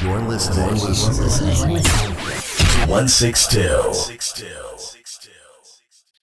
You're listening. You're listening. 162.